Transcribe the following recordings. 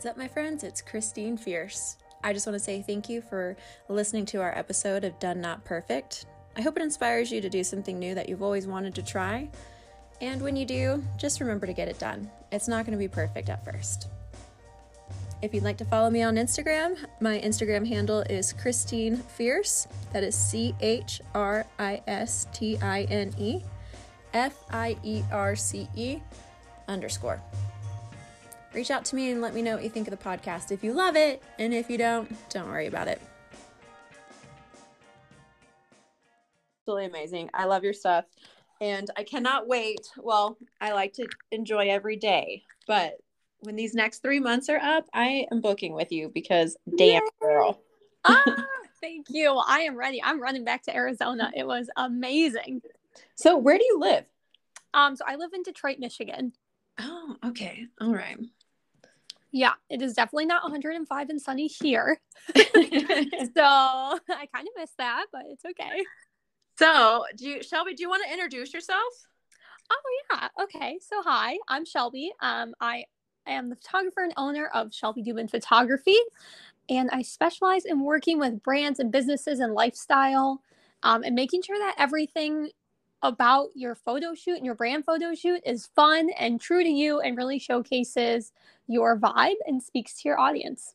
What's up, my friends? It's Christine Fierce. I just want to say thank you for listening to our episode of Done Not Perfect. I hope it inspires you to do something new that you've always wanted to try. And when you do, just remember to get it done. It's not going to be perfect at first. If you'd like to follow me on Instagram, my Instagram handle is Christine Fierce. That is C H R I S T I N E F I E R C E underscore. Reach out to me and let me know what you think of the podcast if you love it, and if you don't, don't worry about it. Absolutely amazing. I love your stuff. And I cannot wait. Well, I like to enjoy every day, but when these next three months are up, I am booking with you because damn Yay. girl. ah, thank you. I am ready. I'm running back to Arizona. It was amazing. So where do you live? Um, so I live in Detroit, Michigan. Oh, okay. All right. Yeah, it is definitely not 105 and sunny here. so I kind of miss that, but it's okay. So, do you, Shelby, do you want to introduce yourself? Oh yeah. Okay. So hi, I'm Shelby. Um, I am the photographer and owner of Shelby Dubin Photography, and I specialize in working with brands and businesses and lifestyle, um, and making sure that everything about your photo shoot and your brand photo shoot is fun and true to you and really showcases your vibe and speaks to your audience.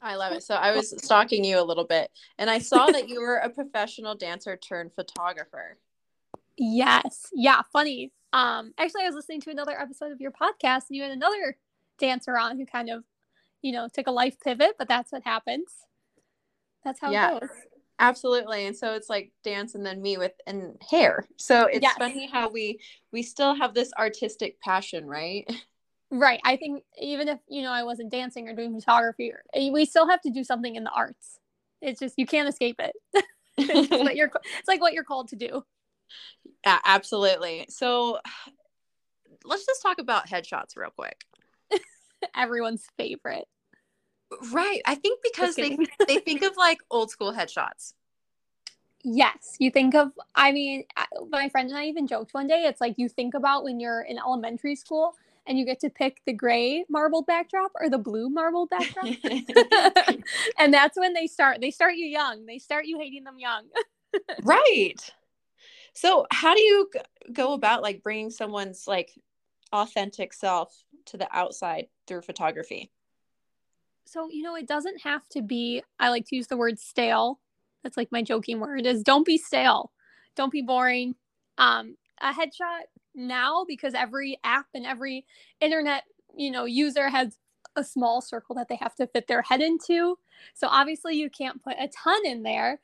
I love it. So I was stalking you a little bit and I saw that you were a professional dancer turned photographer. Yes. Yeah, funny. Um actually I was listening to another episode of your podcast and you had another dancer on who kind of, you know, took a life pivot, but that's what happens. That's how yeah. it goes. Absolutely. And so it's like dance and then me with and hair. So it's yes. funny how we we still have this artistic passion, right? Right. I think even if, you know, I wasn't dancing or doing photography, eh, we still have to do something in the arts. It's just you can't escape it. it's, what you're, it's like what you're called to do. Yeah, absolutely. So let's just talk about headshots real quick. Everyone's favorite. Right. I think because they they think of like old school headshots. Yes, you think of I mean, my friend and I even joked one day it's like you think about when you're in elementary school and you get to pick the gray marble backdrop or the blue marble backdrop. and that's when they start they start you young. They start you hating them young. right. So, how do you go about like bringing someone's like authentic self to the outside through photography? So you know it doesn't have to be i like to use the word stale. That's like my joking word is don't be stale. Don't be boring. Um a headshot now because every app and every internet you know user has a small circle that they have to fit their head into. So obviously you can't put a ton in there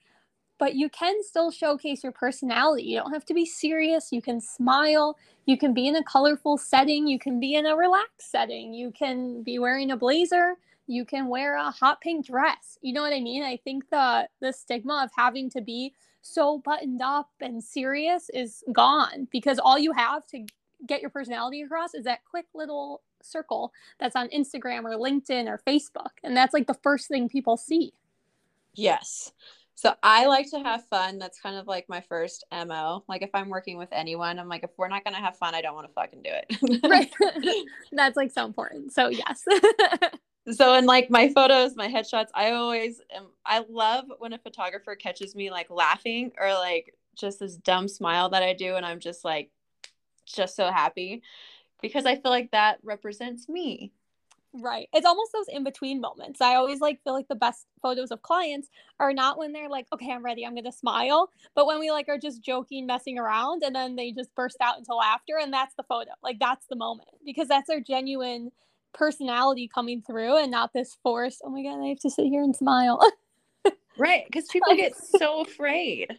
but you can still showcase your personality. You don't have to be serious. You can smile. You can be in a colorful setting. You can be in a relaxed setting. You can be wearing a blazer you can wear a hot pink dress. You know what I mean? I think the the stigma of having to be so buttoned up and serious is gone because all you have to get your personality across is that quick little circle that's on Instagram or LinkedIn or Facebook. And that's like the first thing people see. Yes. So I like to have fun. That's kind of like my first MO. Like if I'm working with anyone, I'm like, if we're not going to have fun, I don't want to fucking do it. right. that's like so important. So yes. so in like my photos my headshots i always am i love when a photographer catches me like laughing or like just this dumb smile that i do and i'm just like just so happy because i feel like that represents me. Right. It's almost those in between moments. I always like feel like the best photos of clients are not when they're like okay i'm ready i'm gonna smile but when we like are just joking messing around and then they just burst out into laughter and that's the photo. Like that's the moment because that's their genuine personality coming through and not this force. Oh my god, I have to sit here and smile. right, because people get so afraid.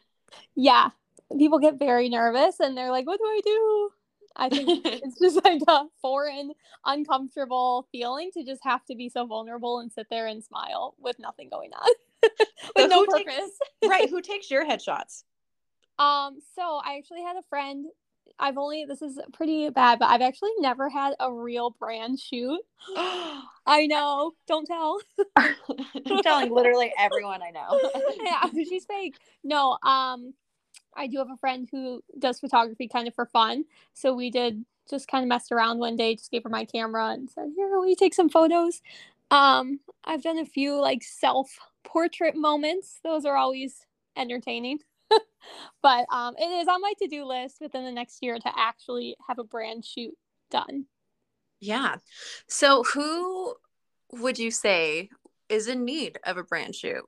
Yeah, people get very nervous and they're like, "What do I do?" I think it's just like a foreign, uncomfortable feeling to just have to be so vulnerable and sit there and smile with nothing going on, with no purpose. Takes, right? Who takes your headshots? Um, so I actually had a friend I've only this is pretty bad, but I've actually never had a real brand shoot. I know. Don't tell. I'm telling literally everyone I know. yeah, she's fake. No, um, I do have a friend who does photography kind of for fun. So we did just kind of messed around one day, just gave her my camera and said, Here, will you take some photos? Um, I've done a few like self portrait moments. Those are always entertaining. But um, it is on my to do list within the next year to actually have a brand shoot done. Yeah. So, who would you say is in need of a brand shoot?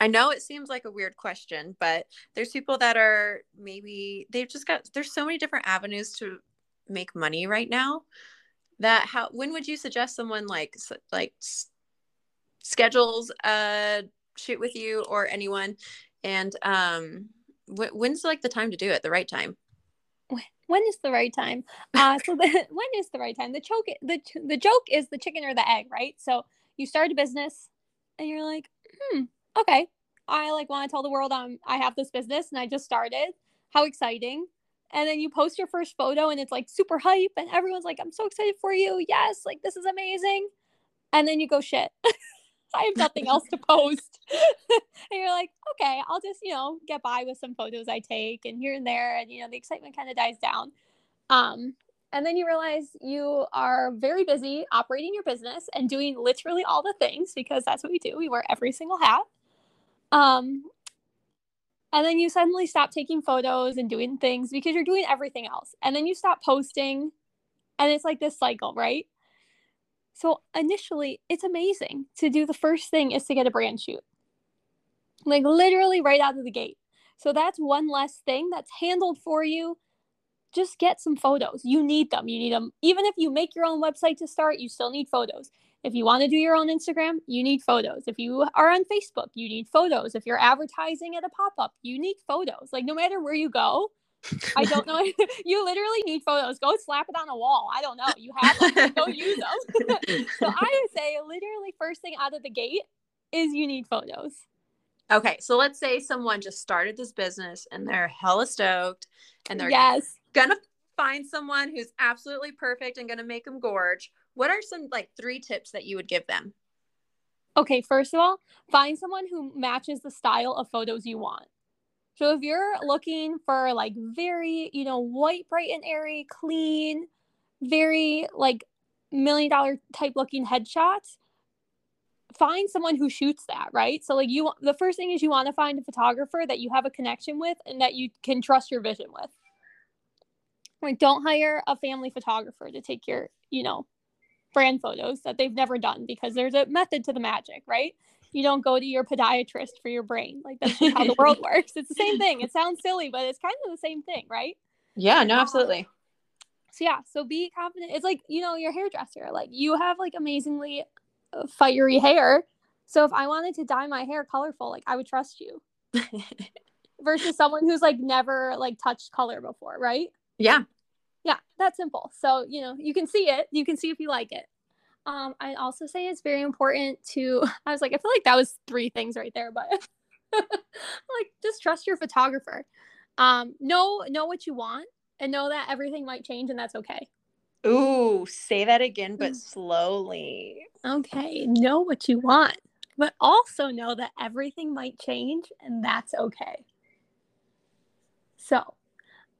I know it seems like a weird question, but there's people that are maybe they've just got there's so many different avenues to make money right now that how when would you suggest someone like like schedules a shoot with you or anyone and um wh- when's like the time to do it? The right time? When is the right time? Uh so the, when is the right time? The choke the the joke is the chicken or the egg right? So you start a business and you're like hmm okay. I like want to tell the world i'm i have this business and i just started. How exciting. And then you post your first photo and it's like super hype and everyone's like i'm so excited for you. Yes like this is amazing. And then you go shit i have nothing else to post and you're like okay i'll just you know get by with some photos i take and here and there and you know the excitement kind of dies down um and then you realize you are very busy operating your business and doing literally all the things because that's what we do we wear every single hat um and then you suddenly stop taking photos and doing things because you're doing everything else. And then you stop posting. And it's like this cycle, right? So initially, it's amazing to do the first thing is to get a brand shoot. Like literally right out of the gate. So that's one less thing that's handled for you. Just get some photos. You need them. You need them. Even if you make your own website to start, you still need photos. If you want to do your own Instagram, you need photos. If you are on Facebook, you need photos. If you're advertising at a pop up, you need photos. Like, no matter where you go, I don't know. you literally need photos. Go slap it on a wall. I don't know. You have them. Go use them. so I would say, literally, first thing out of the gate is you need photos. Okay, so let's say someone just started this business and they're hella stoked and they're yes. gonna find someone who's absolutely perfect and gonna make them gorge what are some like three tips that you would give them? Okay, first of all, find someone who matches the style of photos you want. So if you're looking for like very, you know, white, bright and airy, clean, very like million dollar type looking headshots, find someone who shoots that, right? So like you the first thing is you want to find a photographer that you have a connection with and that you can trust your vision with. Like don't hire a family photographer to take your, you know, brand photos that they've never done because there's a method to the magic, right? You don't go to your podiatrist for your brain. Like that's how the world works. It's the same thing. It sounds silly, but it's kind of the same thing, right? Yeah, no, absolutely. So yeah, so be confident. It's like, you know, your hairdresser. Like you have like amazingly uh, fiery hair. So if I wanted to dye my hair colorful, like I would trust you. Versus someone who's like never like touched color before, right? Yeah yeah that's simple so you know you can see it you can see if you like it um i also say it's very important to i was like i feel like that was three things right there but like just trust your photographer um know know what you want and know that everything might change and that's okay ooh say that again but mm. slowly okay know what you want but also know that everything might change and that's okay so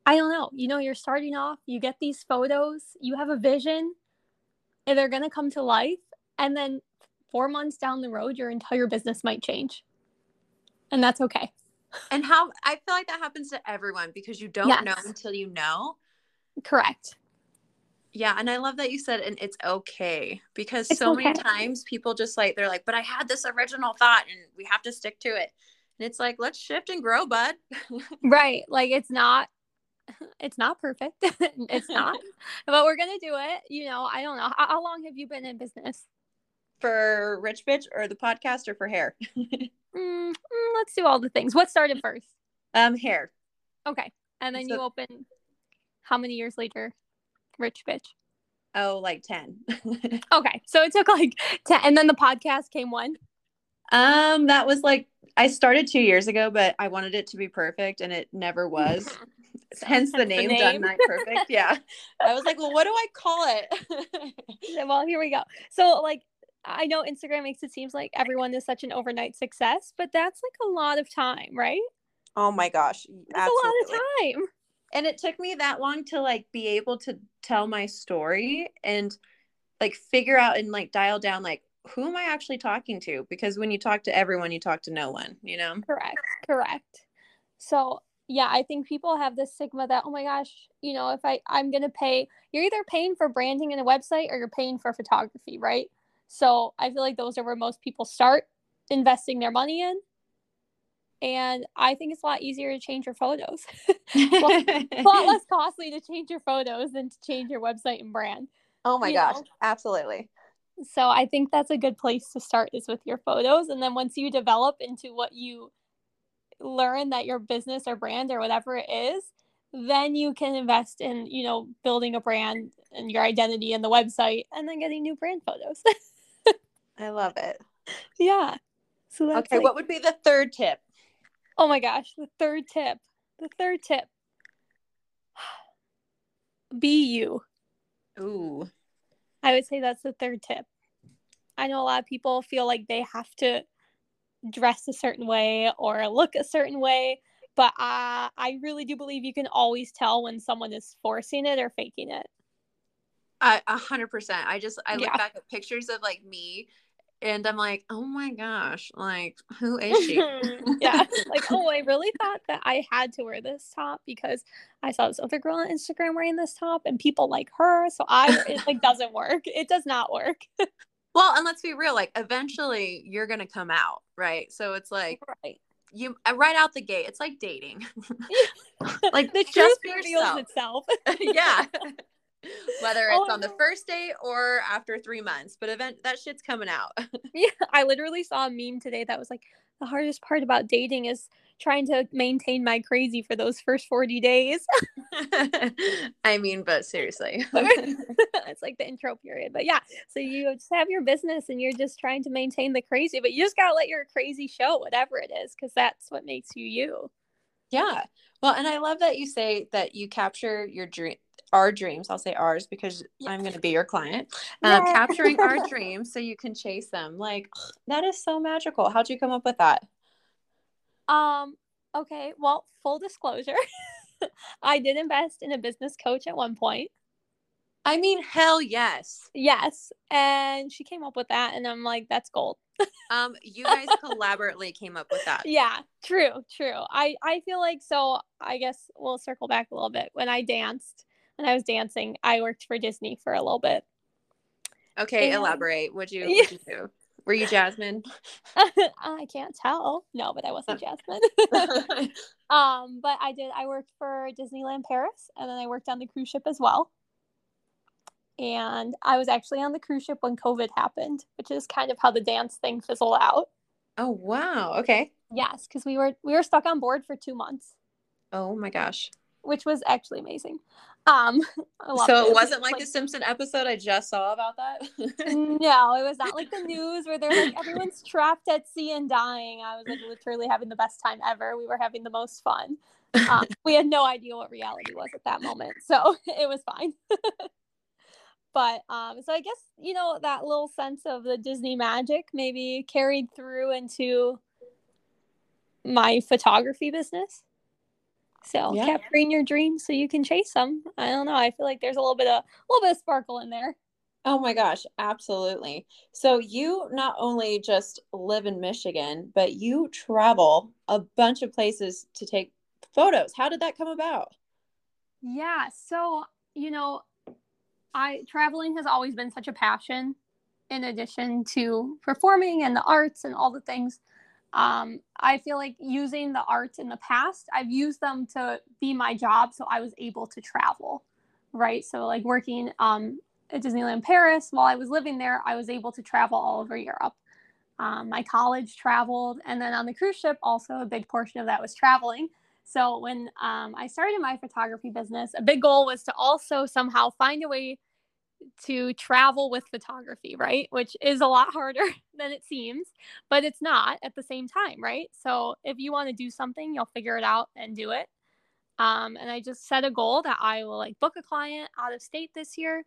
I don't know. You know, you're starting off, you get these photos, you have a vision, and they're going to come to life. And then four months down the road, your entire business might change. And that's okay. And how I feel like that happens to everyone because you don't yes. know until you know. Correct. Yeah, and I love that you said and it's okay because it's so okay. many times people just like they're like, but I had this original thought and we have to stick to it. And it's like, let's shift and grow, bud. right. Like it's not it's not perfect. it's not, but we're gonna do it. You know, I don't know. How, how, long have you been in business? For Rich Bitch or the podcast or for hair? mm, mm, let's do all the things. What started first? Um, hair. Okay, and then so, you open. How many years later? Rich Bitch. Oh, like ten. okay, so it took like ten, and then the podcast came one. Um, that was like I started two years ago, but I wanted it to be perfect, and it never was. hence the name, the name. Done Not Perfect. Yeah. I was like, well, what do I call it? well, here we go. So, like, I know Instagram makes it seems like everyone is such an overnight success, but that's like a lot of time, right? Oh my gosh. That's a lot of time. and it took me that long to like be able to tell my story and like figure out and like dial down like who am I actually talking to? Because when you talk to everyone, you talk to no one, you know? Correct. Correct. So yeah, I think people have this stigma that, oh my gosh, you know, if I, I'm gonna pay you're either paying for branding in a website or you're paying for photography, right? So I feel like those are where most people start investing their money in. And I think it's a lot easier to change your photos. a lot less costly to change your photos than to change your website and brand. Oh my gosh, know? absolutely. So I think that's a good place to start is with your photos. And then once you develop into what you learn that your business or brand or whatever it is, then you can invest in, you know, building a brand and your identity and the website and then getting new brand photos. I love it. Yeah. So okay, like, what would be the third tip? Oh my gosh, the third tip. The third tip. Be you. Ooh. I would say that's the third tip. I know a lot of people feel like they have to dress a certain way or look a certain way, but uh, I really do believe you can always tell when someone is forcing it or faking it. A hundred percent. I just I look yeah. back at pictures of like me and I'm like, oh my gosh, like who is she? yeah, like oh, I really thought that I had to wear this top because I saw this other girl on Instagram wearing this top, and people like her, so I it like doesn't work. It does not work. well, and let's be real, like eventually you're gonna come out, right? So it's like right. You uh, right out the gate, it's like dating. like the truth reveals itself. yeah whether it's oh, on the first date or after three months but event that shit's coming out yeah i literally saw a meme today that was like the hardest part about dating is trying to maintain my crazy for those first 40 days. I mean but seriously. It's like the intro period but yeah so you just have your business and you're just trying to maintain the crazy but you just gotta let your crazy show whatever it is because that's what makes you you. Yeah. Well and i love that you say that you capture your dream our dreams i'll say ours because yeah. i'm going to be your client um, capturing our dreams so you can chase them like that is so magical. How'd you come up with that? Um okay well full disclosure i did invest in a business coach at one point. I mean hell yes. Yes and she came up with that and i'm like that's gold. Um you guys collaboratively came up with that. Yeah true true. I i feel like so i guess we'll circle back a little bit. When i danced when I was dancing, I worked for Disney for a little bit. Okay, and, elaborate. What'd you, what'd you do? Were you Jasmine? I can't tell. No, but I wasn't Jasmine. um, but I did. I worked for Disneyland Paris, and then I worked on the cruise ship as well. And I was actually on the cruise ship when COVID happened, which is kind of how the dance thing fizzled out. Oh wow! Okay. Yes, because we were we were stuck on board for two months. Oh my gosh which was actually amazing. Um, so it wasn't like, like, the Simpson episode I just saw about that. no, it was not like the news where they're like everyone's trapped at sea and dying. I was like literally having the best time ever. We were having the most fun. Um, we had no idea what reality was at that moment, so it was fine. but um, so I guess you know that little sense of the Disney magic maybe carried through into my photography business. So yeah. capturing your dreams so you can chase them. I don't know. I feel like there's a little bit of a little bit of sparkle in there. Oh my gosh, absolutely. So you not only just live in Michigan, but you travel a bunch of places to take photos. How did that come about? Yeah, so, you know, I traveling has always been such a passion in addition to performing and the arts and all the things um, I feel like using the arts in the past, I've used them to be my job. So I was able to travel, right? So, like working um, at Disneyland Paris while I was living there, I was able to travel all over Europe. Um, my college traveled. And then on the cruise ship, also a big portion of that was traveling. So, when um, I started my photography business, a big goal was to also somehow find a way to travel with photography, right? Which is a lot harder than it seems, but it's not at the same time, right? So if you want to do something, you'll figure it out and do it. Um, and I just set a goal that I will like book a client out of state this year,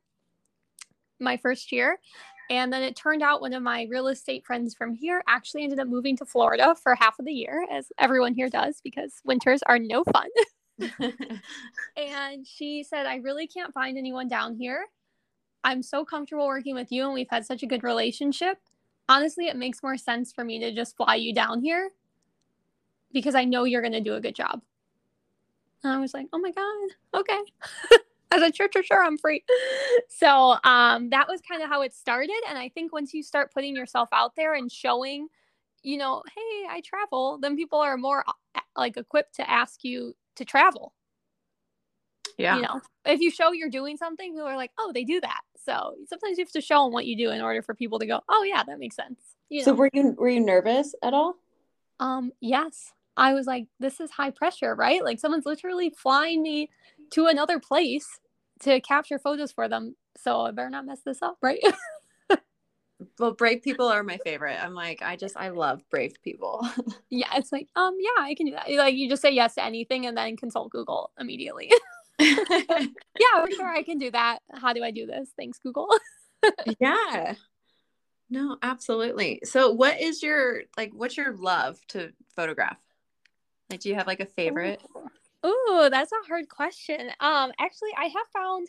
my first year. And then it turned out one of my real estate friends from here actually ended up moving to Florida for half of the year, as everyone here does, because winters are no fun. and she said, I really can't find anyone down here. I'm so comfortable working with you and we've had such a good relationship. Honestly, it makes more sense for me to just fly you down here because I know you're going to do a good job. And I was like, oh my God, okay. I said, sure, sure, sure, I'm free. So um, that was kind of how it started. And I think once you start putting yourself out there and showing, you know, hey, I travel, then people are more uh, like equipped to ask you to travel. Yeah. You know, if you show you're doing something, people are like, oh, they do that. So sometimes you have to show them what you do in order for people to go, oh yeah, that makes sense. You know? So were you were you nervous at all? Um, yes. I was like, this is high pressure, right? Like someone's literally flying me to another place to capture photos for them. So I better not mess this up, right? well, brave people are my favorite. I'm like, I just I love brave people. yeah, it's like, um, yeah, I can do that. Like you just say yes to anything and then consult Google immediately. yeah, for sure I can do that. How do I do this? Thanks, Google. yeah. No, absolutely. So what is your like what's your love to photograph? Like do you have like a favorite? Ooh, that's a hard question. Um, actually, I have found.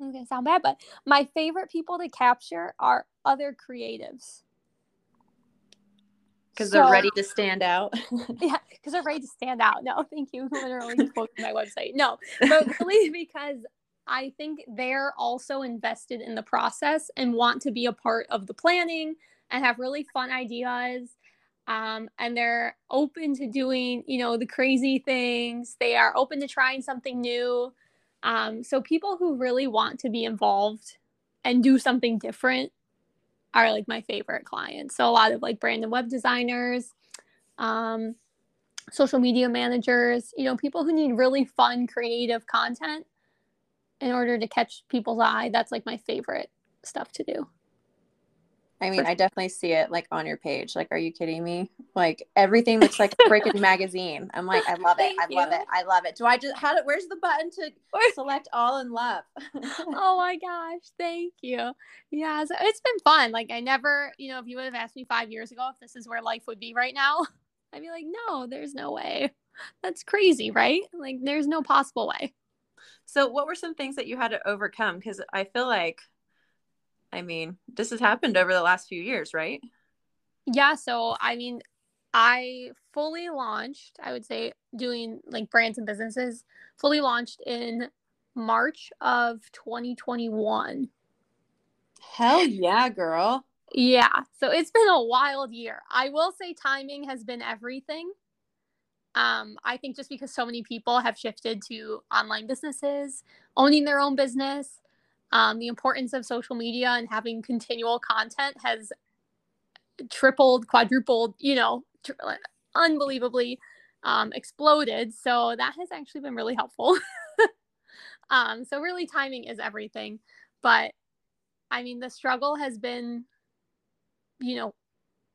I'm gonna sound bad, but my favorite people to capture are other creatives. Because so, they're ready to stand out. yeah, because they're ready to stand out. No, thank you. Literally quoting my website. No, but really because I think they're also invested in the process and want to be a part of the planning and have really fun ideas um, and they're open to doing you know the crazy things they are open to trying something new um, so people who really want to be involved and do something different are like my favorite clients. So a lot of like brand and web designers um, social media managers you know people who need really fun creative content in order to catch people's eye. That's like my favorite stuff to do I mean, I definitely see it like on your page. Like, are you kidding me? Like everything looks like a freaking magazine. I'm like, I love it. I love you. it. I love it. Do I just how do where's the button to select all in love? oh my gosh, thank you. Yeah, so it's been fun. Like I never, you know, if you would have asked me five years ago if this is where life would be right now, I'd be like, no, there's no way. That's crazy, right? Like there's no possible way. So what were some things that you had to overcome? Because I feel like I mean, this has happened over the last few years, right? Yeah. So, I mean, I fully launched, I would say, doing like brands and businesses, fully launched in March of 2021. Hell yeah, girl. Yeah. So it's been a wild year. I will say timing has been everything. Um, I think just because so many people have shifted to online businesses, owning their own business, um, the importance of social media and having continual content has tripled, quadrupled, you know, unbelievably um, exploded. So that has actually been really helpful. um, so, really, timing is everything. But I mean, the struggle has been, you know,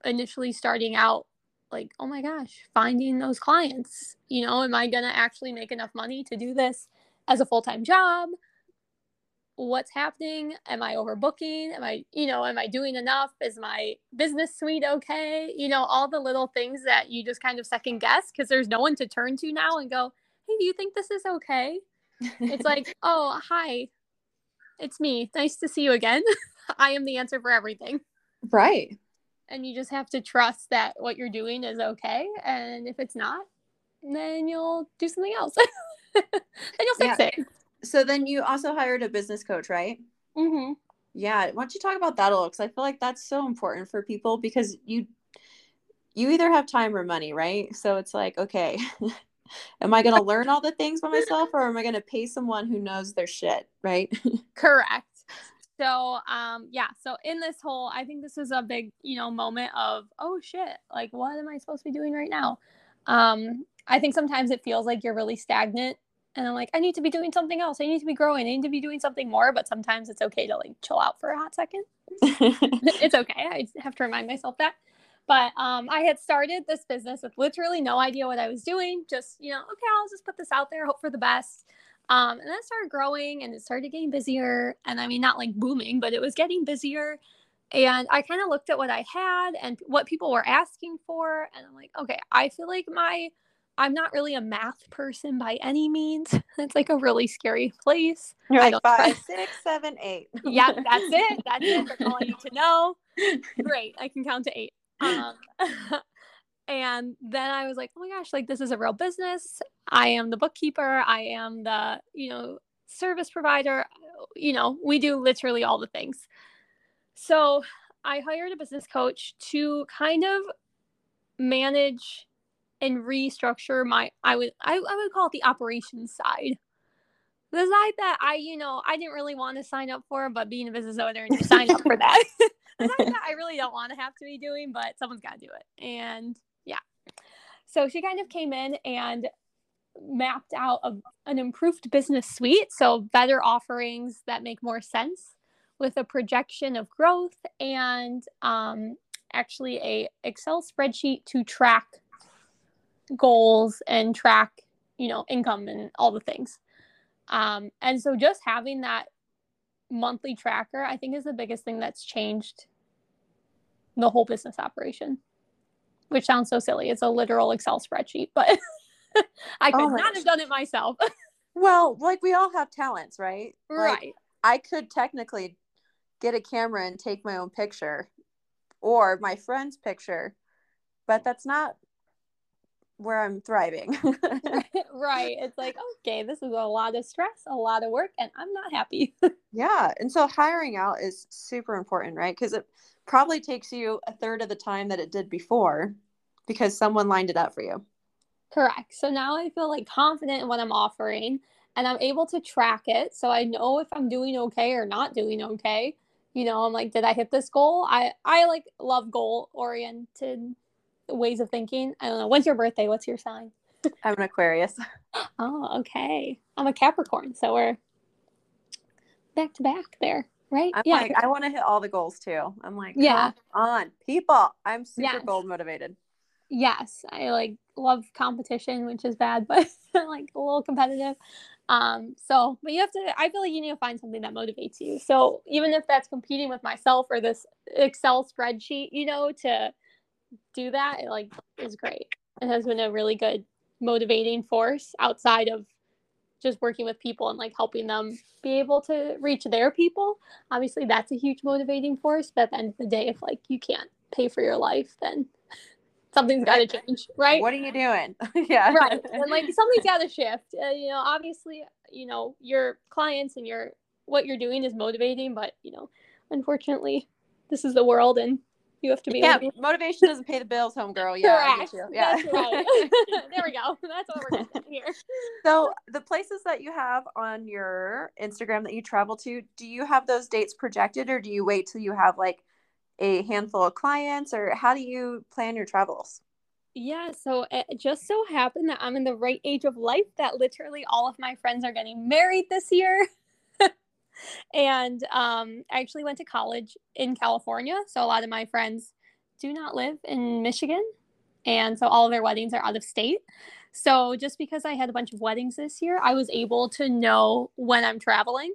initially starting out like, oh my gosh, finding those clients. You know, am I going to actually make enough money to do this as a full time job? What's happening? Am i overbooking? Am i you know am i doing enough? Is my business suite okay? You know all the little things that you just kind of second guess because there's no one to turn to now and go hey do you think this is okay? It's like oh hi. It's me. Nice to see you again. I am the answer for everything. Right. And you just have to trust that what you're doing is okay and if it's not then you'll do something else. Then you'll fix yeah. it so then you also hired a business coach, right? Mm-hmm. Yeah. Why don't you talk about that a little? Because I feel like that's so important for people because you you either have time or money, right? So it's like, okay, am I going to learn all the things by myself or am I going to pay someone who knows their shit, right? Correct. So, um, yeah. So in this whole, I think this is a big, you know, moment of, oh shit, like what am I supposed to be doing right now? Um, I think sometimes it feels like you're really stagnant and I'm like, I need to be doing something else. I need to be growing. I need to be doing something more. But sometimes it's okay to like chill out for a hot second. it's okay. I have to remind myself that. But um, I had started this business with literally no idea what I was doing. Just, you know, okay, I'll just put this out there, hope for the best. Um, and then started growing and it started getting busier. And I mean, not like booming, but it was getting busier. And I kind of looked at what I had and what people were asking for. And I'm like, okay, I feel like my I'm not really a math person by any means. It's like a really scary place. You're like five, six, seven, eight. yeah, that's it. That's it. That's all I need to know. Great. I can count to eight. Um, and then I was like, oh my gosh, like this is a real business. I am the bookkeeper. I am the, you know, service provider. You know, we do literally all the things. So I hired a business coach to kind of manage and restructure my I would I, I would call it the operations side. The side that I, you know, I didn't really want to sign up for, but being a business owner and you sign up for that. that I really don't want to have to be doing, but someone's got to do it. And yeah. So she kind of came in and mapped out a, an improved business suite. So better offerings that make more sense with a projection of growth and um, actually a Excel spreadsheet to track goals and track, you know, income and all the things. Um, and so just having that monthly tracker, I think, is the biggest thing that's changed the whole business operation. Which sounds so silly. It's a literal Excel spreadsheet, but I could Oh not have done it myself. Well, like we all have talents, right? Like, right. I could technically get a camera and take my own picture or my friend's picture, but that's not where I'm thriving. right. It's like, okay, this is a lot of stress, a lot of work, and I'm not happy. yeah. And so hiring out is super important, right? Because it probably takes you a third of the time that it did before because someone lined it up for you. Correct. So now I feel like confident in what I'm offering and I'm able to track it. So I know if I'm doing okay or not doing okay. You know, I'm like, did I hit this goal? I, I like love goal oriented ways of thinking. I don't know. When's your birthday? What's your sign? I'm an Aquarius. Oh, okay. I'm a Capricorn. So we're back to back there, right? I'm yeah. like, I want to hit all the goals too. I'm like, Yeah. on, people. I'm super Yes. goal motivated. yes i like love competition which is bad but like a little competitive um so but you have to i feel like you need to find something that motivates you so even if that's competing with myself or this excel spreadsheet you know to do that it like is great. It has been a really good motivating force outside of just working with people and like helping them be able to reach their people. Obviously that's a huge motivating force but at the end of the day if like you can't pay for your life then something's got to change right? What are you doing? yeah. right and like something's got to shift. Uh, you know obviously you know your clients and your what you're doing is motivating but you know unfortunately this is the world and you have to be yeah, motivation doesn't pay the bills, homegirl. Yeah, Correct. Yeah. Right. there we go. That's what we're getting here. So the places that you have on your Instagram that you travel to, do you have those dates projected or do you wait till you have like a handful of clients or how do you plan your travels? Yeah, so it just so happened that I'm in the right age of life that literally all of my friends are getting married this year. and um, I actually went to college in California. So a lot of my friends do not live in Michigan. And so all of their weddings are out of state. So just because I had a bunch of weddings this year, I was able to know when I'm traveling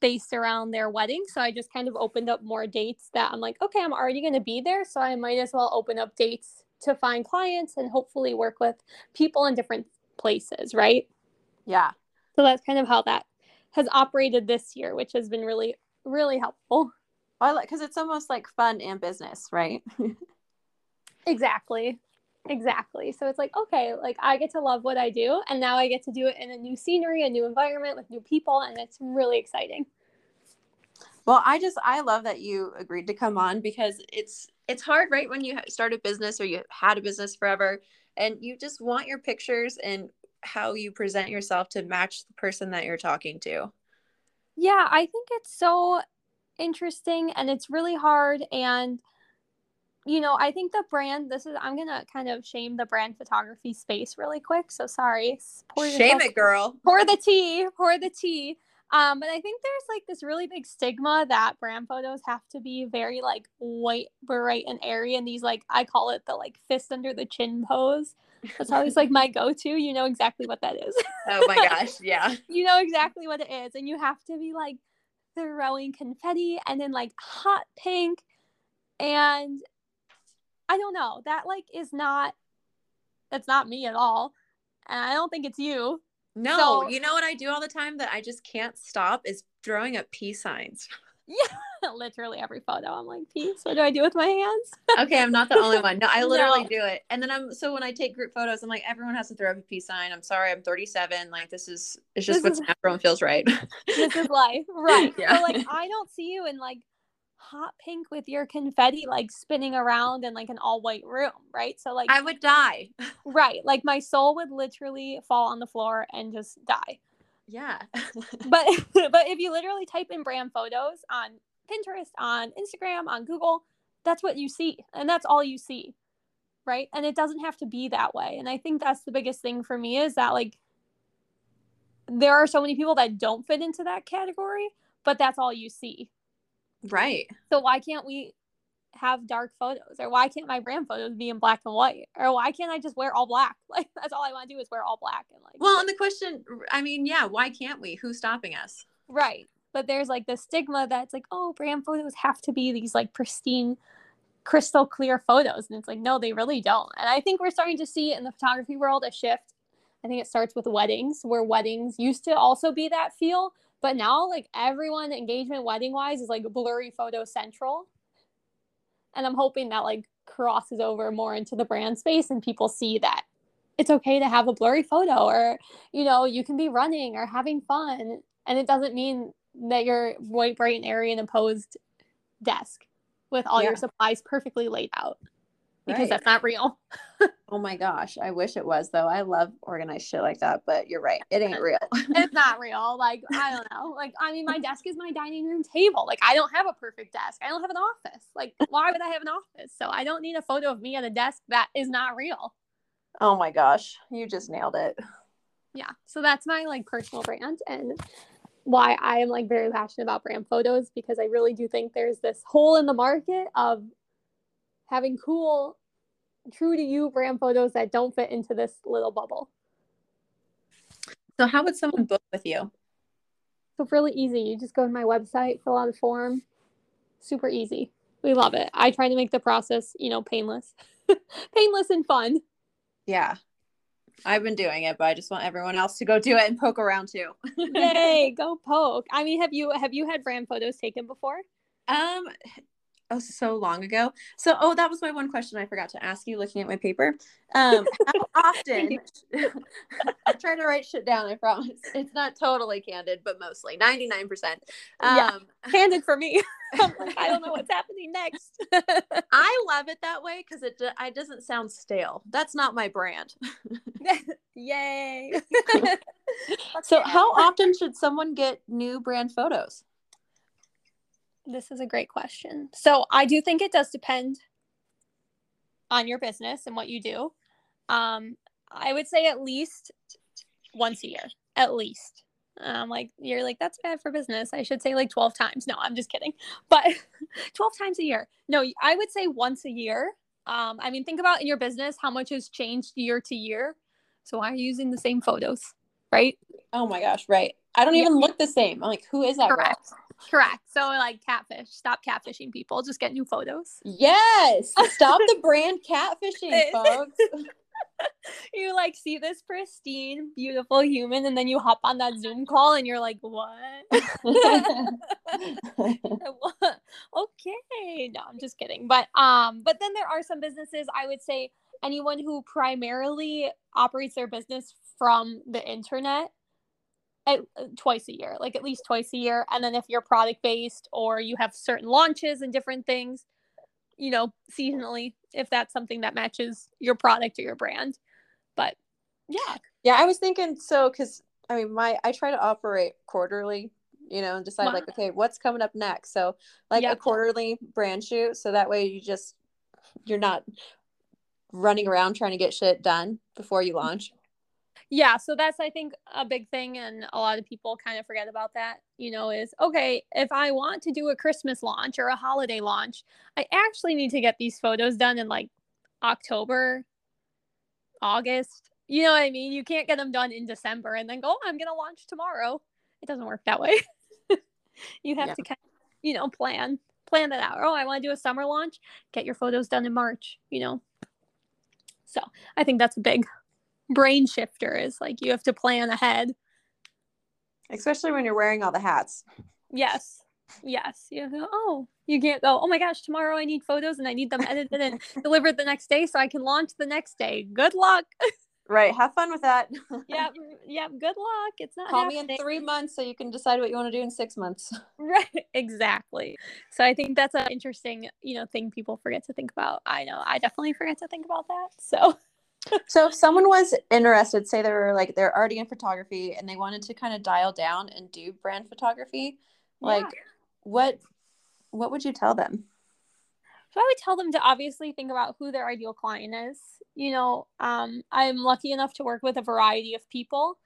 based around their wedding. So I just kind of opened up more dates that I'm like, okay, I'm already going to be there. So I might as well open up dates to find clients and hopefully work with people in different places, right? Yeah. So that's kind of how that has operated this year, which has been really, really helpful. I like because it's almost like fun and business, right? Exactly. Exactly. So it's like, okay, like I get to love what I do, and now I get to do it in a new scenery, a new environment with new people, and it's really exciting. Well, I just I love that you agreed to come on because it's it's hard, right? When you start a business or you had a business forever, and you just want your pictures and how you present yourself to match the person that you're talking to. Yeah, I think it's so interesting and it's really hard. And, you know, I think the brand, this is, I'm going to kind of shame the brand photography space really quick. So sorry. Pour Shame it, girl. Pour the tea, pour the tea. Um, but I think there's like this really big stigma that brand photos have to be very like white, bright, and airy. And these like I call it the like fist under the chin pose. That's always like my go-to. You know exactly what that is. Oh my gosh, yeah. you know exactly what it is, and you have to be like throwing confetti and then like hot pink, and I don't know that like is not That's not me at all. And I don't think it's you. No, So- you know what I do all the time that I just can't stop is throwing up peace signs. Yeah, literally every photo. I'm like, peace. What do I do with my hands? Okay, I'm not the only one. No, I literally No. do it. And then I'm so when I take group photos, I'm like, everyone has to throw up a peace sign. I'm sorry, I'm 37. Like this is it's just This what's is- natural feels right. this is life, right? Yeah. So like, I don't see you in like hot pink with your confetti like spinning around in like an all white room, right? So like, I would die. right, like my soul would literally fall on the floor and just die. Yeah. But but if you literally type in brand photos on Pinterest, on Instagram, on Google, that's what you see, and that's all you see, right? And it doesn't have to be that way. And I think that's the biggest thing for me is that like there are so many people that don't fit into that category, but that's all you see. Right. So why can't we have dark photos or why can't my brand photos be in black and white or why can't I just wear all black? Like that's all I want to do is wear all black and like Well, and the question, I mean, yeah, why can't we? Who's stopping us? right. But there's like the stigma that's like oh brand photos have to be these like pristine crystal clear photos and it's like no they really don't. And I think we're starting to see in the photography world a shift. I think it starts with weddings where weddings used to also be that feel but now like everyone engagement wedding wise is like blurry photo central. And i'm hoping that like crosses over more into the brand space and people see that it's okay to have a blurry photo or you know you can be running or having fun. And it doesn't mean that you're white bright and airy in a posed desk with all Yeah. your supplies perfectly laid out because Right. that's not real Oh my gosh. I wish it was though. I love organized shit like that, but you're right. It ain't real. it's not real. Like, I don't know. Like, I mean, my desk is my dining room table. Like, I don't have a perfect desk. I don't have an office. Like, why would I have an office? So I don't need a photo of me at a desk that is not real. oh my gosh. You just nailed it. Yeah. So that's my like personal brand and why I am like very passionate about brand photos because I really do think there's this hole in the market of having cool, true to you brand photos that don't fit into this little bubble. So how would someone book with you? So really easy. You just go to my website, fill out a form. Super easy. We love it. I try to make the process, you know, painless. painless and fun. Yeah. I've been doing it, but I just want everyone else to go do it and poke around too. Yay, go poke. I mean, have you have you had brand photos taken before? Um, oh, so long ago. So, oh, that was my one question I forgot to ask you. Looking at my paper, um, how often? I try to write shit down. I promise. It's not totally candid, but mostly ninety nine percent. Yeah. Um, Handed for me. Like, I don't know what's happening next. I love it that way because it it doesn't sound stale. That's not my brand. Yay. So, how often should someone get new brand photos? This is a great question. So I do think it does depend on your business and what you do. Um, I would say at least once a year, at least. Um, like you're like that's bad for business. I should say like twelve times. No, I'm just kidding. But twelve times a year. No, I would say once a year. Um, I mean, think about in your business how much has changed year to year. So why are you using the same photos, right? Oh my gosh, right. I don't Yeah. even look the same. I'm like, who is that girl? Correct. So like catfish. Stop catfishing people. Just get new photos. Yes. Stop the brand catfishing, folks. you like see this pristine, beautiful human, and then you hop on that Zoom call and you're like, what? What? okay. No, I'm just kidding. But um, but then there are some businesses I would say anyone who primarily operates their business from the internet at, uh, twice a year, like at least twice a year. And then if you're product based or you have certain launches and different things, you know, seasonally, if that's something that matches your product or your brand. But yeah, yeah, I was thinking so because I mean, my I try to operate quarterly, you know, and decide Wow. like, okay, what's coming up next? So like a quarterly brand shoot, so that way you just you're not running around trying to get shit done before you launch. Yeah so that's i think a big thing and a lot of people kind of forget about that you know is okay if i want to do a christmas launch or a holiday launch i actually need to get these photos done in like october august. You know what i mean? You can't get them done in december and then go oh, i'm gonna launch tomorrow. It doesn't work that way. You have Yeah. to kind of you know plan plan that out. Oh i want to do a summer launch? Get your photos done in march you know? So I think that's a big brain shifter is like you have to plan ahead. Especially when you're wearing all the hats. Yes. Yes. You go, oh, you can't go, oh my gosh, tomorrow I need photos and I need them edited and delivered the next day so I can launch the next day. Good luck. Right. Have fun with that. yep. Yep. Good luck. It's not Call happening. me in three months so you can decide what you want to do in six months. Right. Exactly. So I think that's an interesting, you know, thing people forget to think about. I know I definitely forget to think about that. So So if someone was interested, say they were like they're already in photography and they wanted to kind of dial down and do brand photography, like Yeah. what what would you tell them? So I would tell them to obviously think about who their ideal client is. You know, um, I'm lucky enough to work with a variety of people,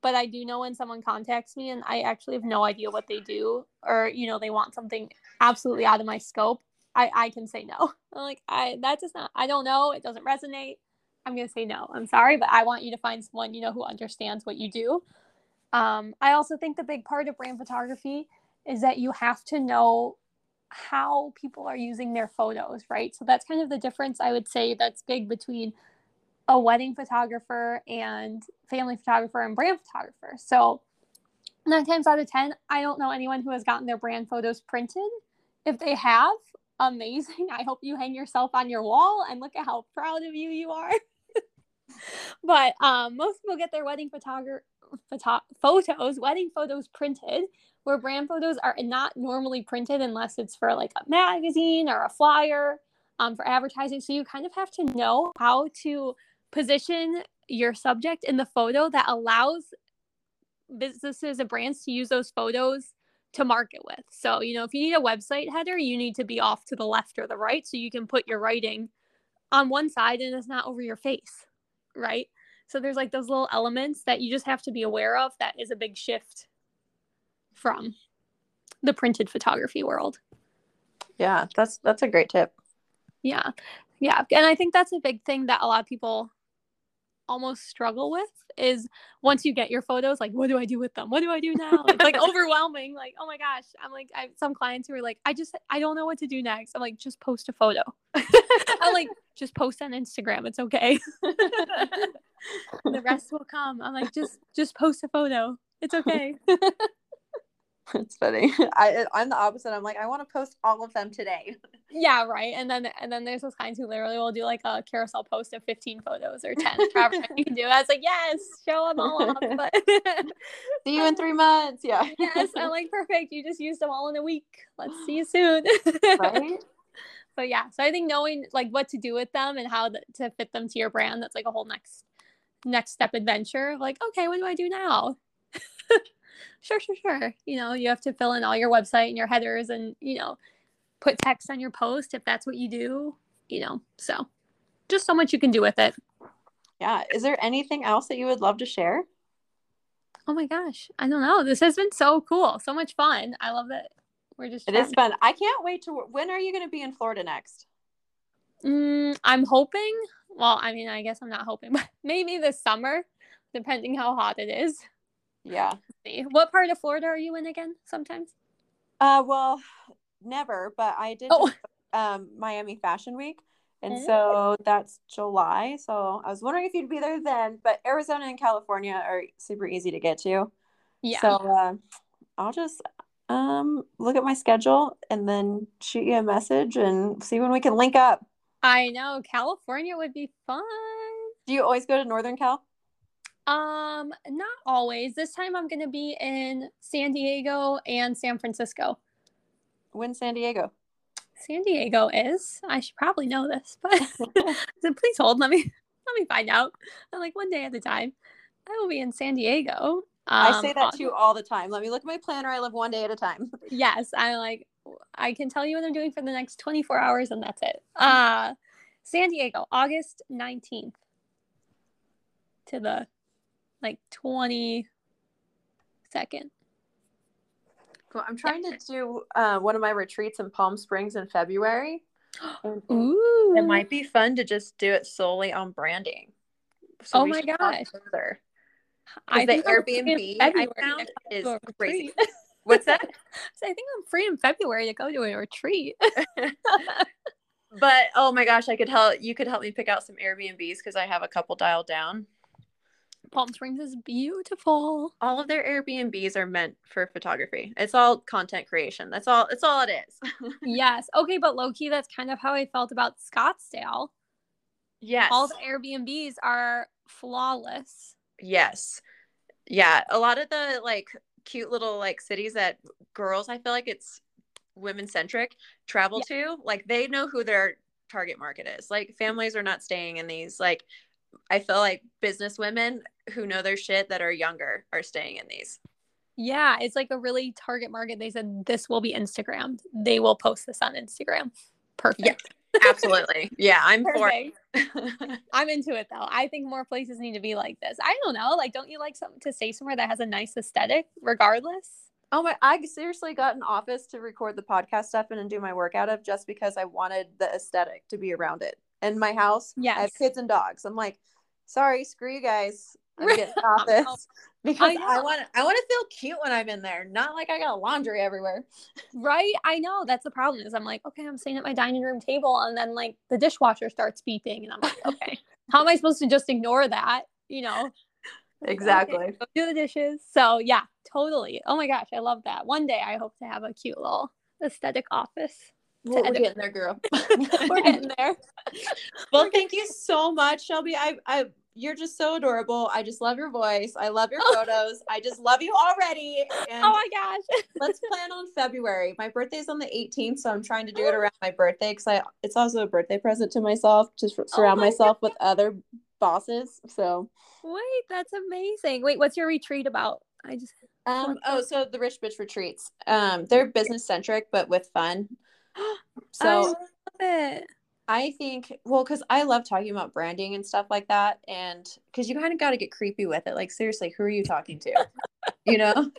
but I do know when someone contacts me and I actually have no idea what they do, or you know, they want something absolutely out of my scope. I I can say no. I'm like I that does not. I don't know. It doesn't resonate. I'm gonna say no. I'm sorry, but I want you to find someone you know who understands what you do. Um, I also think the big part of brand photography is that you have to know how people are using their photos, right? So that's kind of the difference I would say that's big between a wedding photographer and family photographer and brand photographer. So nine times out of 10, I don't know anyone who has gotten their brand photos printed. If they have, amazing. I hope you hang yourself on your wall and look at how proud of you you are. but um, most people get their wedding photo- photos, wedding photos printed where brand photos are not normally printed unless it's for like a magazine or a flyer um, for advertising. So you kind of have to know how to position your subject in the photo that allows businesses and brands to use those photos to market with. So, you know, if you need a website header, you need to be off to the left or the right so you can put your writing on one side and it's not over your face, right? So there's like those little elements that you just have to be aware of that is a big shift from the printed photography world. Yeah, that's that's a great tip. Yeah. Yeah. And I think that's a big thing that a lot of people almost struggle with is once you get your photos, like, what do I do with them? What do I do now? It's like overwhelming. Like, oh my gosh. I'm like, I have some clients who are like, I just, I don't know what to do next. I'm like, just post a photo. I'm like, just post on Instagram. It's okay. the rest will come. I'm like, just, just post a photo. It's okay. It's funny. I I'm the opposite. I'm like I want to post all of them today. Yeah, right. And then and then there's those kinds who literally will do like a carousel post of 15 photos or 10, however you can do. I was like, yes, show them all off. But See you in three months. Yeah. yes, I'm like, perfect. You just used them all in a week. Let's see you soon. right. So yeah, so I think knowing like what to do with them and how to fit them to your brand, that's like a whole next next step adventure. Like, okay, what do I do now? Sure, sure, sure. You know, you have to fill in all your website and your headers and, you know, put text on your post if that's what you do, you know. So just so much you can do with it. Yeah. Is there anything else that you would love to share? Oh my gosh. I don't know. This has been so cool. So much fun. I love that we're just It is chatting. fun. I can't wait to. When are you going to be in Florida next? Mm, I'm hoping. Well, I mean, I guess I'm not hoping, but maybe this summer, depending how hot it is. Yeah. See. What part of Florida are you in again? Sometimes. Uh. Well, never. But I did Oh. um Miami Fashion Week, and so that's July. So I was wondering if you'd be there then. But Arizona and California are super easy to get to. Yeah. So uh, I'll just um look at my schedule and then shoot you a message and see when we can link up. I know California would be fun. Do you always go to Northern Cal? Um, not always. This time I'm gonna be in San Diego and San Francisco. When San Diego? San Diego is. I should probably know this, but so please hold. Let me let me find out. I'm like one day at a time. I will be in San Diego. I say Um, that to you all the time. Let me look at my planner. I live one day at a time. yes i like i can tell you what i'm doing for the next 24 hours and that's it uh san diego august 19th to the like 22nd Cool. I'm trying to do uh, one of my retreats in Palm Springs in February. Ooh It might be fun to just do it solely on branding. Oh my gosh. further. I the think I'm free in Airbnb I found to is crazy. What's that? so i think i'm free in february to go to a retreat but oh my gosh, I could help. You could help me pick out some Airbnbs because I have a couple dialed down. Palm Springs is beautiful. All of their Airbnbs are meant for photography. It's all content creation. That's all. It's all it is. yes. Okay, but low key, that's kind of how I felt about Scottsdale. yes. All the Airbnbs are flawless. Yes. Yeah. A lot of the like cute little like cities that girls, I feel like it's women centric, travel to, like they know who their target market is. Like families are not staying in these. Like I feel like business women who know their shit that are younger are staying in these. Yeah, it's like a really target market. They said this will be Instagram. They will post this on Instagram. Perfect. Absolutely. Yeah, I'm for it. I'm into it though. I think more places need to be like this. I don't know. Like, don't you like something to stay somewhere that has a nice aesthetic, regardless? Oh my! I seriously got an office to record the podcast stuff in and do my work out of just because I wanted the aesthetic to be around it. And my house, I have kids and dogs. I'm like, sorry, screw you guys. I'm getting an office because I I, want I want to feel cute when I'm in there, not like I got laundry everywhere. Right? I know. That's the problem. Is I'm like, okay, I'm sitting at my dining room table, and then like the dishwasher starts beeping, and I'm like, okay, how am I supposed to just ignore that? You know, Exactly. Okay, do the dishes. So yeah, totally. Oh my gosh, I love that. One day I hope to have a cute little aesthetic office. We're, getting there, girl. We're getting there. well, thank you so much, Shelby. I, I, you're just so adorable. I just love your voice. I love your photos. I just love you already. And Oh my gosh. let's plan on February. My birthday's on the 18th, so I'm trying to do it around my birthday because I it's also a birthday present to myself to s- surround my myself with other bosses. So, Wait, that's amazing. Wait, what's your retreat about? I just um, oh, so the Rich Bitch retreats. Um, they're business centric but with fun. I So love it. I think, well, because I love talking about branding and stuff like that. And because you kind of got to get creepy with it. Like, seriously, who are you talking to? you know?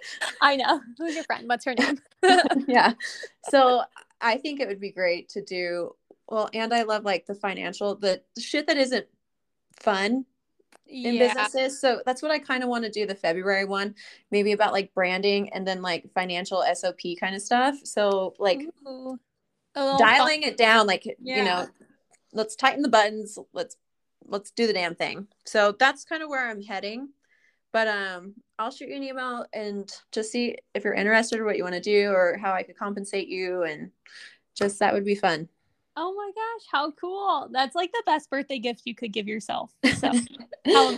I know. Who's your friend? What's her name? yeah. So I think it would be great to do, well, and I love like the financial, the shit that isn't fun in yeah. businesses. So that's what I kind of want to do the February one, maybe about like branding and then like financial SOP kind of stuff. So, like, Ooh. A little dialing it down like you know let's tighten the buttons let's let's do the damn thing so that's kind of where i'm heading but um i'll shoot you an email and just see if you're interested or what you want to do or how i could compensate you and just that would be fun Oh my gosh, how cool. That's like the best birthday gift you could give yourself. So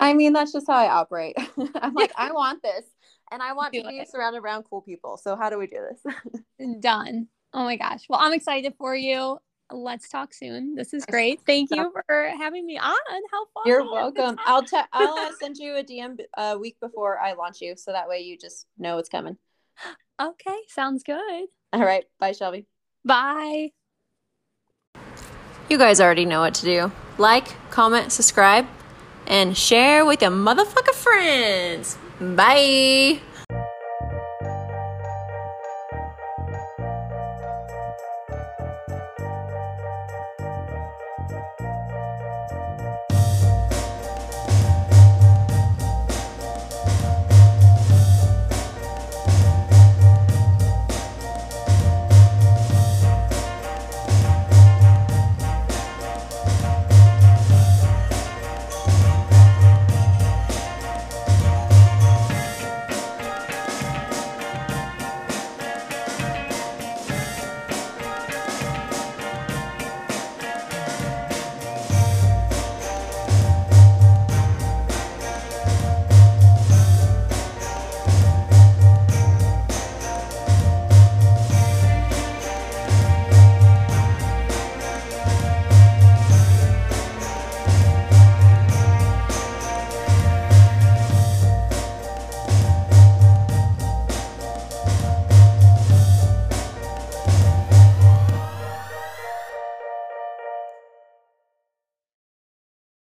i mean that's just how i operate i'm like i want this and i want Do to be it. surrounded around cool people so how do we do this done. Oh my gosh. Well, I'm excited for you. Let's talk soon. This is great. Thank you for having me on. How fun. you're welcome i'll te- i'll uh, send you a dm a week before i launch you so that way you just know it's coming Okay, sounds good. all right bye shelby Bye. You guys already know what to do. Like, comment, subscribe, and share with your motherfucker friends. Bye.